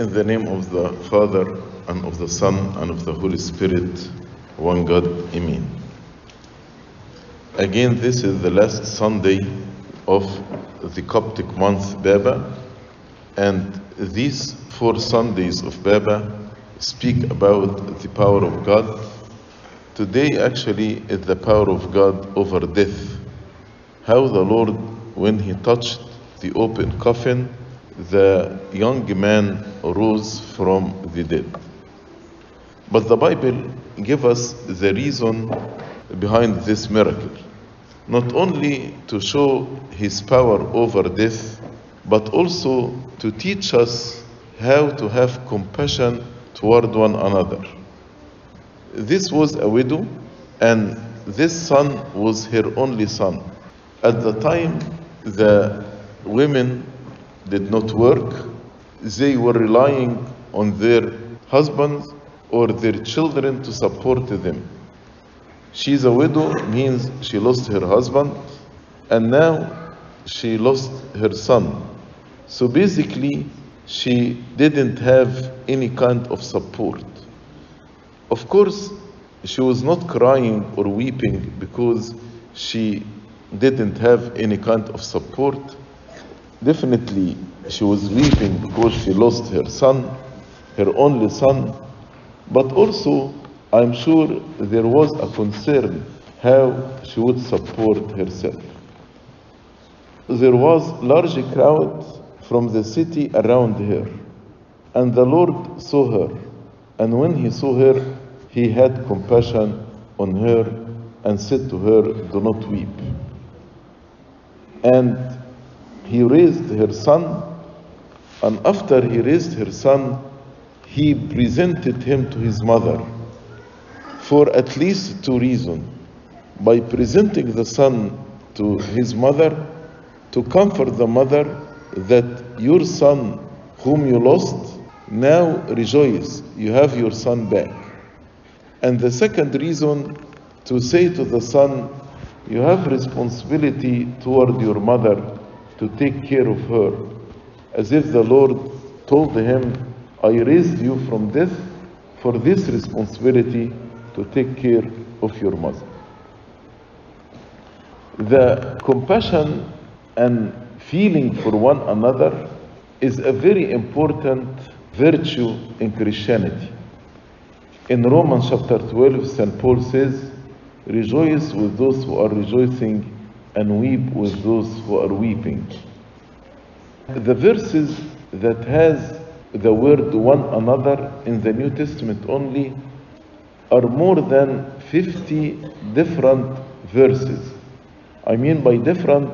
In the name of the Father, and of the Son, and of the Holy Spirit, one God, Amen. Again, this is the last Sunday of the Coptic month Baba, and these four Sundays of Baba speak about the power of God. Today, actually, is the power of God over death. How the Lord, when He touched the open coffin, the young man rose from the dead. But the Bible gives us the reason behind this miracle. Not only to show his power over death, but also to teach us how to have compassion toward one another. This was a widow, and this son was her only son. At the time, the women did not work, they were relying on their husbands or their children to support them. She's a widow, means she lost her husband, and now she lost her son. So basically, she didn't have any kind of support. Of course, she was not crying or weeping because she didn't have any kind of support. Definitely, she was weeping because she lost her son, her only son, but also I'm sure there was a concern how she would support herself. There was large crowd from the city around her, and the Lord saw her, and when he saw her, he had compassion on her and said to her, Do not weep. And he raised her son, and after he raised her son, he presented him to his mother for at least two reasons. By presenting the son to his mother, to comfort the mother that your son, whom you lost, now rejoice, you have your son back. And the second reason, to say to the son, you have responsibility toward your mother to take care of her, as if the Lord told him, I raised you from death for this responsibility to take care of your mother. The compassion and feeling for one another is a very important virtue in Christianity. In Romans chapter 12, St. Paul says, Rejoice with those who are rejoicing and weep with those who are weeping. The verses that has the word one another in the New Testament only are more than 50 different verses. I mean by different,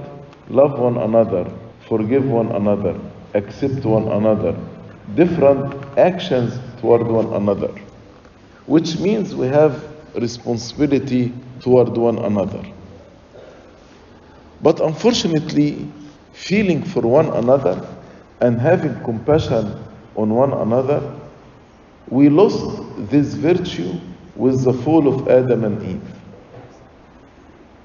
love one another, forgive one another, accept one another, different actions toward one another, which means we have responsibility toward one another. But unfortunately, feeling for one another and having compassion on one another, we lost this virtue with the fall of Adam and Eve.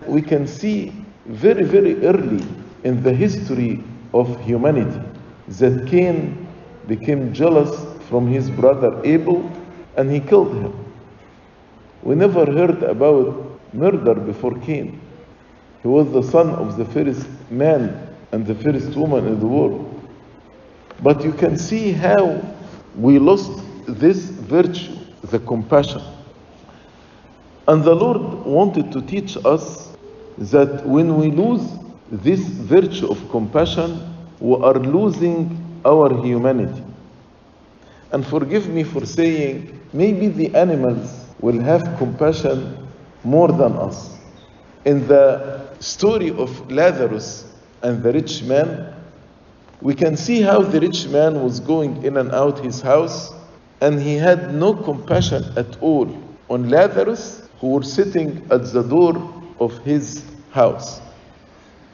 We can see very, very early in the history of humanity that Cain became jealous from his brother Abel and he killed him. We never heard about murder before Cain. He was the son of the first man and the first woman in the world. But you can see how we lost this virtue, the compassion. And the Lord wanted to teach us that when we lose this virtue of compassion, we are losing our humanity. And forgive me for saying, maybe the animals will have compassion more than us. In the story of Lazarus and the rich man, we can see how the rich man was going in and out his house, and he had no compassion at all on Lazarus, who were sitting at the door of his house.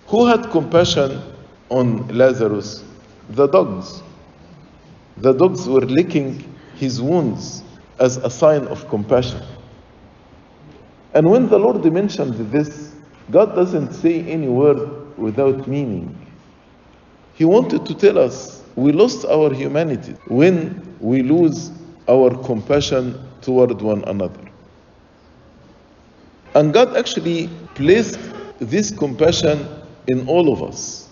Who had compassion on Lazarus? The dogs. The dogs were licking his wounds as a sign of compassion. And when the Lord mentioned this, God doesn't say any word without meaning. He wanted to tell us we lost our humanity when we lose our compassion toward one another. And God actually placed this compassion in all of us,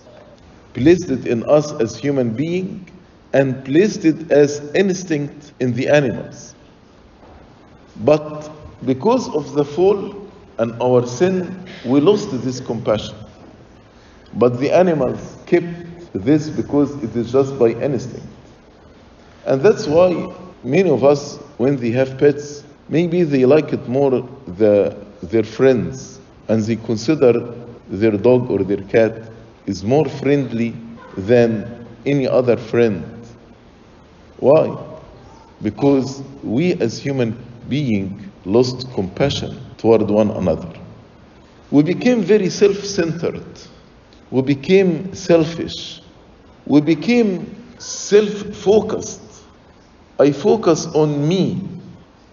placed it in us as human beings, and placed it as instinct in the animals. But because of the fall and our sin, we lost this compassion. But the animals kept this because it is just by instinct. And that's why many of us, when they have pets, maybe they like it more the, their friends, and they consider their dog or their cat is more friendly than any other friend. Why? Because we as human beings lost compassion toward one another. We became very self centered. We became selfish. We became self focused. I focus on me,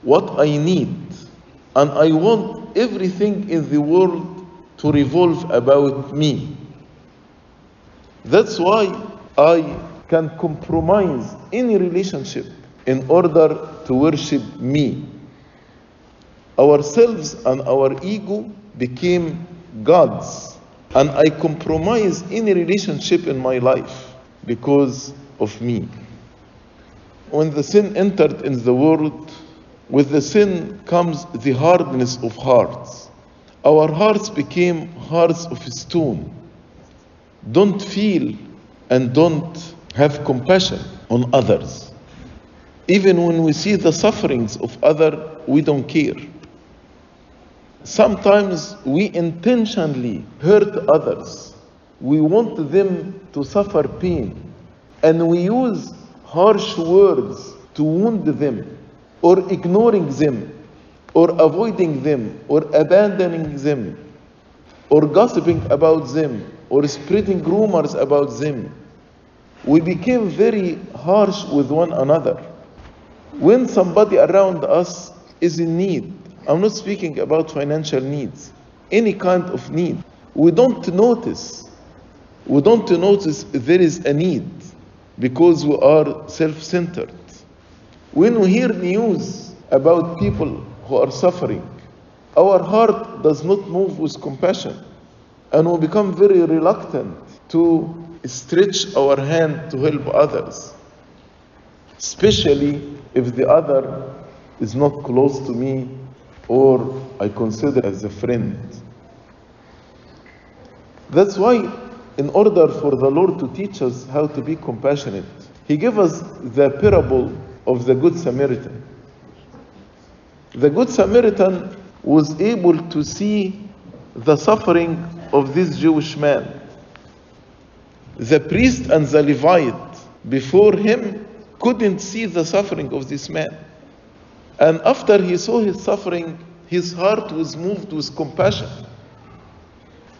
what I need, and I want everything in the world to revolve about me. That's why I can compromise any relationship in order to worship me. Ourselves and our ego became gods, and I compromise any relationship in my life because of me. When the sin entered in the world, with the sin comes the hardness of hearts. Our hearts became hearts of stone. Don't feel and don't have compassion on others. Even when we see the sufferings of other, we don't care. Sometimes we intentionally hurt others. We want them to suffer pain. And we use harsh words to wound them, or ignoring them, or avoiding them, or abandoning them, or gossiping about them, or spreading rumors about them. We became very harsh with one another. When somebody around us is in need, I'm not speaking about financial needs, any kind of need, we don't notice. We don't notice there is a need because we are self centered. When we hear news about people who are suffering, our heart does not move with compassion and we become very reluctant to stretch our hand to help others, especially if the other is not close to me or I consider as a friend. That's why, in order for the Lord to teach us how to be compassionate, He gave us the parable of the Good Samaritan. The Good Samaritan was able to see the suffering of this Jewish man. The priest and the Levite before him couldn't see the suffering of this man. And after he saw his suffering, his heart was moved with compassion.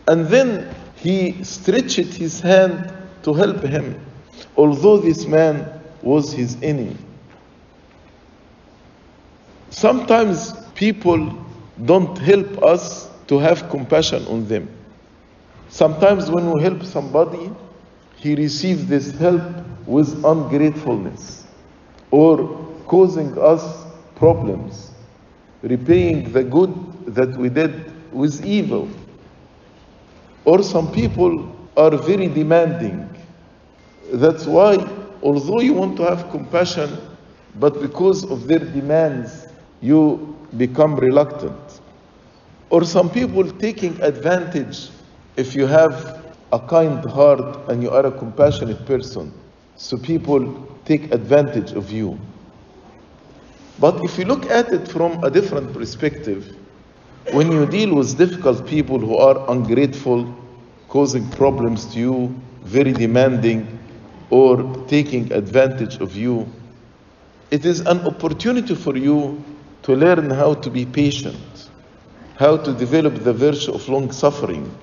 And then he stretched his hand to help him, although this man was his enemy. Sometimes people don't help us to have compassion on them. Sometimes when we help somebody, he receives this help with ungratefulness or causing us problems, repaying the good that we did with evil. Or some people are very demanding. That's why, although you want to have compassion, but because of their demands, you become reluctant. Or some people taking advantage if you have a kind heart and you are a compassionate person. So people take advantage of you. But if you look at it from a different perspective, when you deal with difficult people who are ungrateful, causing problems to you, very demanding, or taking advantage of you, it is an opportunity for you to learn how to be patient, how to develop the virtue of long suffering,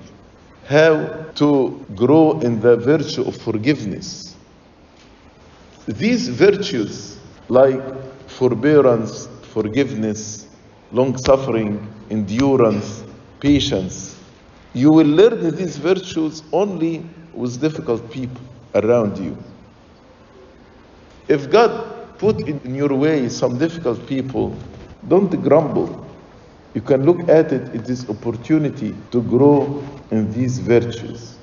how to grow in the virtue of forgiveness. These virtues, like forbearance, forgiveness, long suffering, endurance, patience, you will learn these virtues only with difficult people around you. If God put in your way some difficult people, don't grumble. You can look at it as this opportunity to grow in these virtues.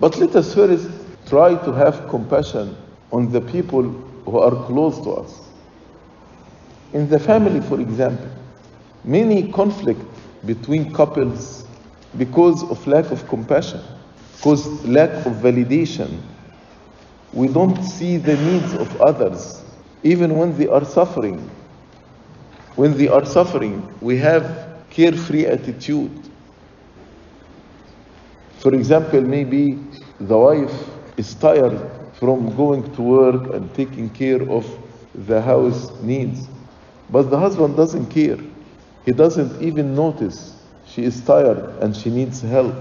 But let us first try to have compassion on the people who are close to us. In the family, for example, many conflict between couples because of lack of compassion, because lack of validation. We don't see the needs of others, even when they are suffering. When they are suffering, we have carefree attitude. For example, maybe the wife is tired from going to work and taking care of the house needs, but the husband doesn't care. He doesn't even notice she is tired and she needs help.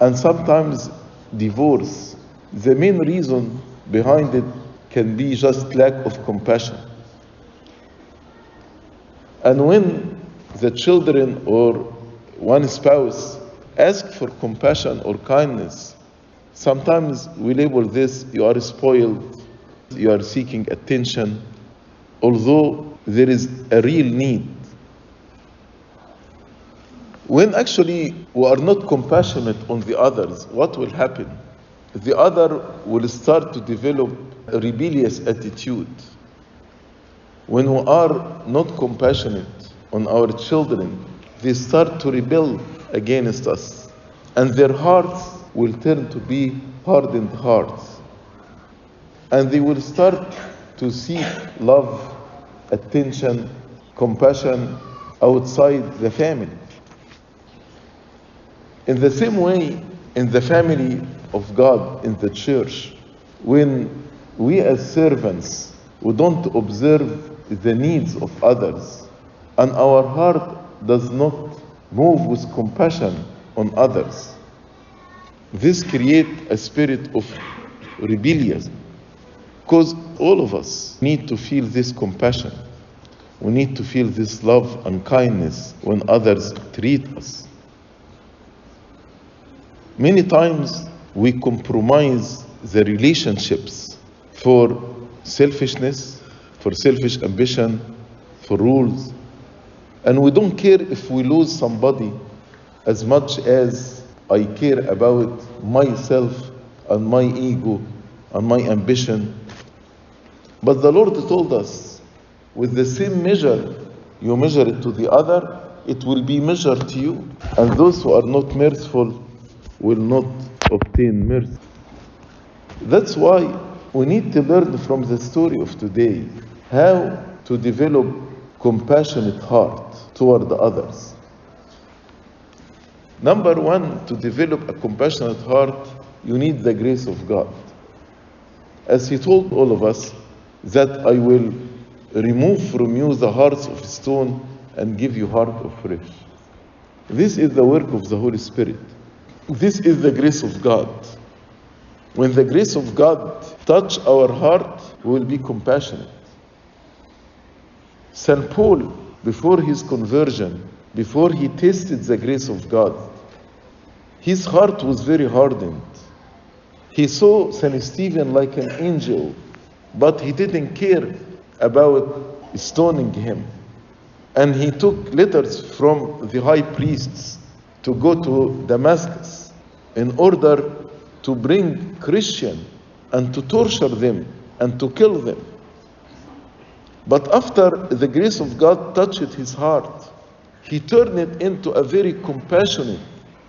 And sometimes divorce, the main reason behind it can be just lack of compassion. And when the children or one spouse ask for compassion or kindness, sometimes we label this you are spoiled, you are seeking attention, although there is a real need. When actually we are not compassionate on the others, what will happen? The other will start to develop a rebellious attitude. When we are not compassionate on our children, they start to rebel against us, and their hearts will turn to be hardened hearts. And they will start to seek love, attention, compassion outside the family. In the same way, in the family of God, in the church, when we as servants, we don't observe the needs of others, and our heart does not move with compassion on others, this creates a spirit of rebellion. Because all of us need to feel this compassion. We need to feel this love and kindness when others treat us. Many times we compromise the relationships for selfishness, for selfish ambition, for rules. And we don't care if we lose somebody as much as I care about myself and my ego and my ambition. But the Lord told us with the same measure you measure it to the other, it will be measured to you. And those who are not merciful will not obtain mercy. That's why we need to learn from the story of today how to develop compassionate heart toward others. Number one, to develop a compassionate heart, you need the grace of God. As He told all of us, that I will remove from you the hearts of stone and give you heart of flesh. This is the work of the Holy Spirit. This is the grace of God. When the grace of God touch our heart, we will be compassionate. St. Paul, before his conversion, before he tasted the grace of God, his heart was very hardened. He saw St. Stephen like an angel, but he didn't care about stoning him. And he took letters from the high priests to go to Damascus in order to bring Christian and to torture them and to kill them. But after the grace of God touched his heart, he turned it into a very compassionate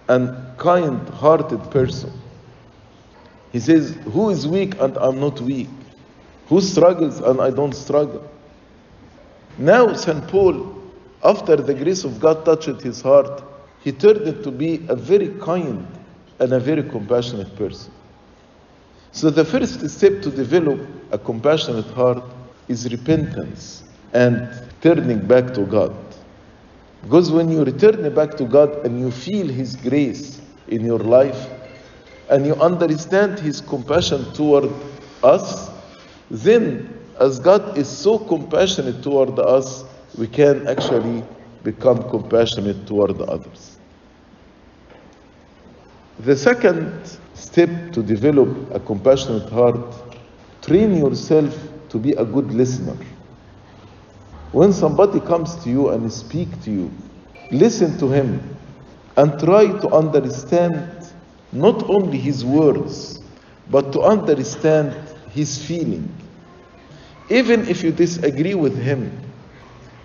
and kind hearted person. He says, Who is weak and I'm not weak? Who struggles and I don't struggle? Now, St. Paul, after the grace of God touched his heart, he turned it to be a very kind and a very compassionate person. So, the first step to develop a compassionate heart is repentance and turning back to God. Because when you return back to God and you feel His grace in your life and you understand His compassion toward us, then as God is so compassionate toward us, we can actually become compassionate toward others. The second step to develop a compassionate heart, train yourself to be a good listener. When somebody comes to you and speak to you, listen to him and try to understand not only his words, but to understand his feeling. Even if you disagree with him,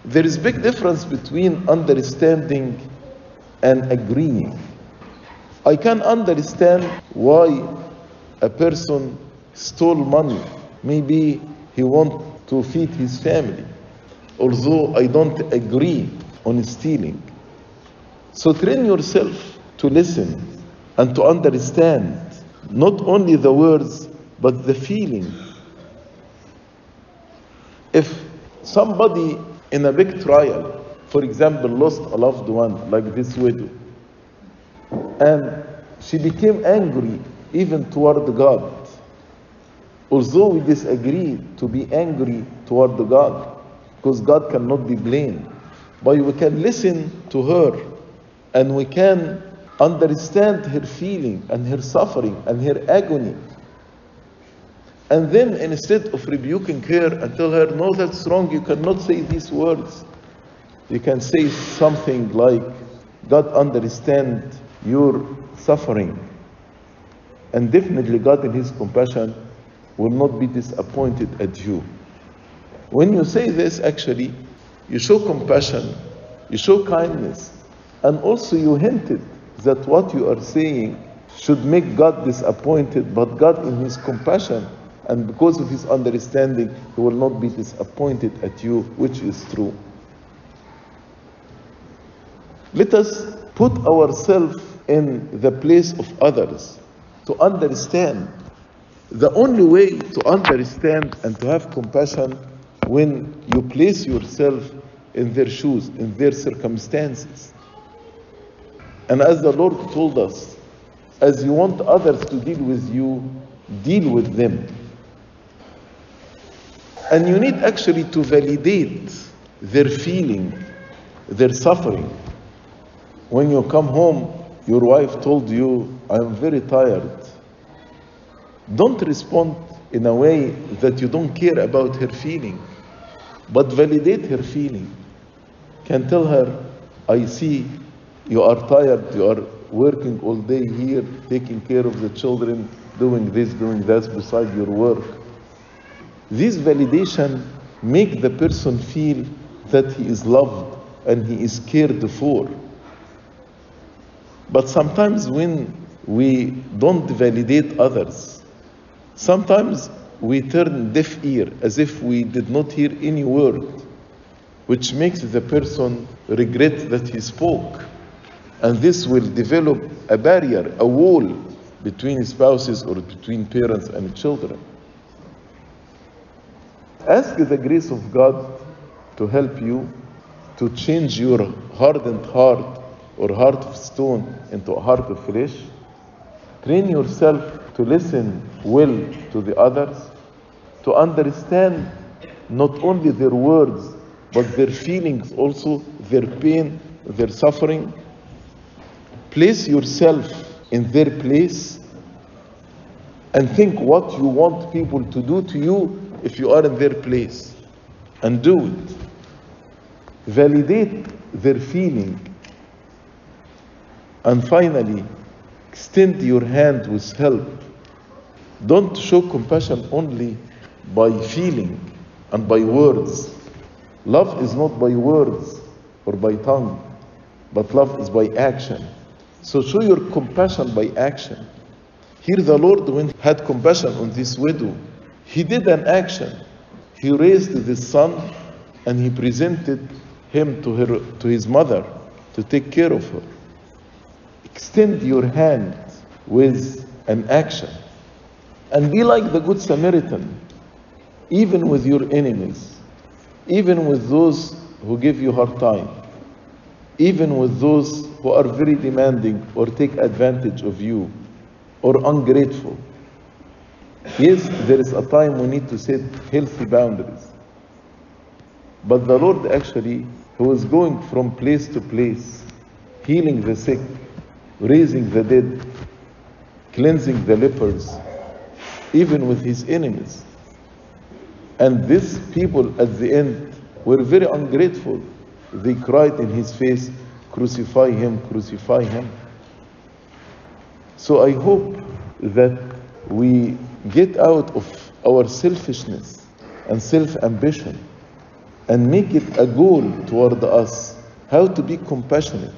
there is big difference between understanding and agreeing. I can understand why a person stole money. Maybe he want to feed his family. Although I don't agree on stealing. So train yourself to listen and to understand not only the words but the feeling. If somebody in a big trial, for example, lost a loved one like this widow, and she became angry even toward God. Although we disagree to be angry toward God, because God cannot be blamed, but we can listen to her and we can understand her feeling and her suffering and her agony. And then instead of rebuking her and tell her, no, that's wrong, you cannot say these words, you can say something like, God understand your suffering. And definitely God in his compassion will not be disappointed at you. When you say this, actually, you show compassion, you show kindness, and also you hinted that what you are saying should make God disappointed, but God in his compassion and because of his understanding, he will not be disappointed at you, which is true. Let us put ourselves in the place of others to understand. The only way to understand and to have compassion when you place yourself in their shoes, in their circumstances. And as the Lord told us, as you want others to deal with you, deal with them. And you need actually to validate their feeling, their suffering. When you come home, your wife told you, I'm very tired. Don't respond in a way that you don't care about her feeling, but validate her feeling. Can tell her, I see you are tired, you are working all day here, taking care of the children, doing this, doing that beside your work. This validation make the person feel that he is loved and he is cared for. But sometimes when we don't validate others, sometimes we turn deaf ear as if we did not hear any word, which makes the person regret that he spoke. And this will develop a barrier, a wall between spouses or between parents and children. Ask the grace of God to help you to change your hardened heart or heart of stone into a heart of flesh. Train yourself to listen well to the others, to understand not only their words, but their feelings also, their pain, their suffering. Place yourself in their place and think what you want people to do to you if you are in their place and do it. Validate their feeling. And finally, extend your hand with help. Don't show compassion only by feeling and by words. Love is not by words or by tongue, but love is by action. So show your compassion by action. Here the Lord, when he had compassion on this widow, he did an action. He raised this son and he presented him to her to his mother to take care of her. Extend your hand with an action. And be like the Good Samaritan, even with your enemies, even with those who give you hard time, even with those who are very demanding or take advantage of you or ungrateful. Yes, there is a time we need to set healthy boundaries. But the Lord actually, who is going from place to place, healing the sick, raising the dead. cleansing the lepers, even with his enemies. And these people at the end were very ungrateful. They cried in his face, Crucify him, crucify him. So I hope that we get out of our selfishness and self ambition and make it a goal toward us how to be compassionate,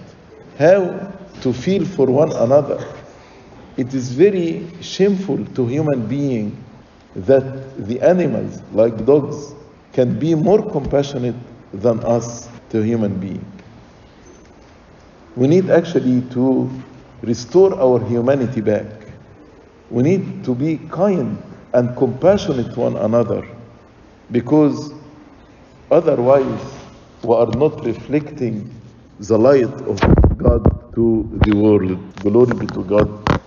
how to feel for one another. It is very shameful to human being that the animals, like dogs, can be more compassionate than us to human being. We need actually to restore our humanity back. We need to be kind and compassionate to one another because otherwise we are not reflecting the light of God to the world. Glory be to God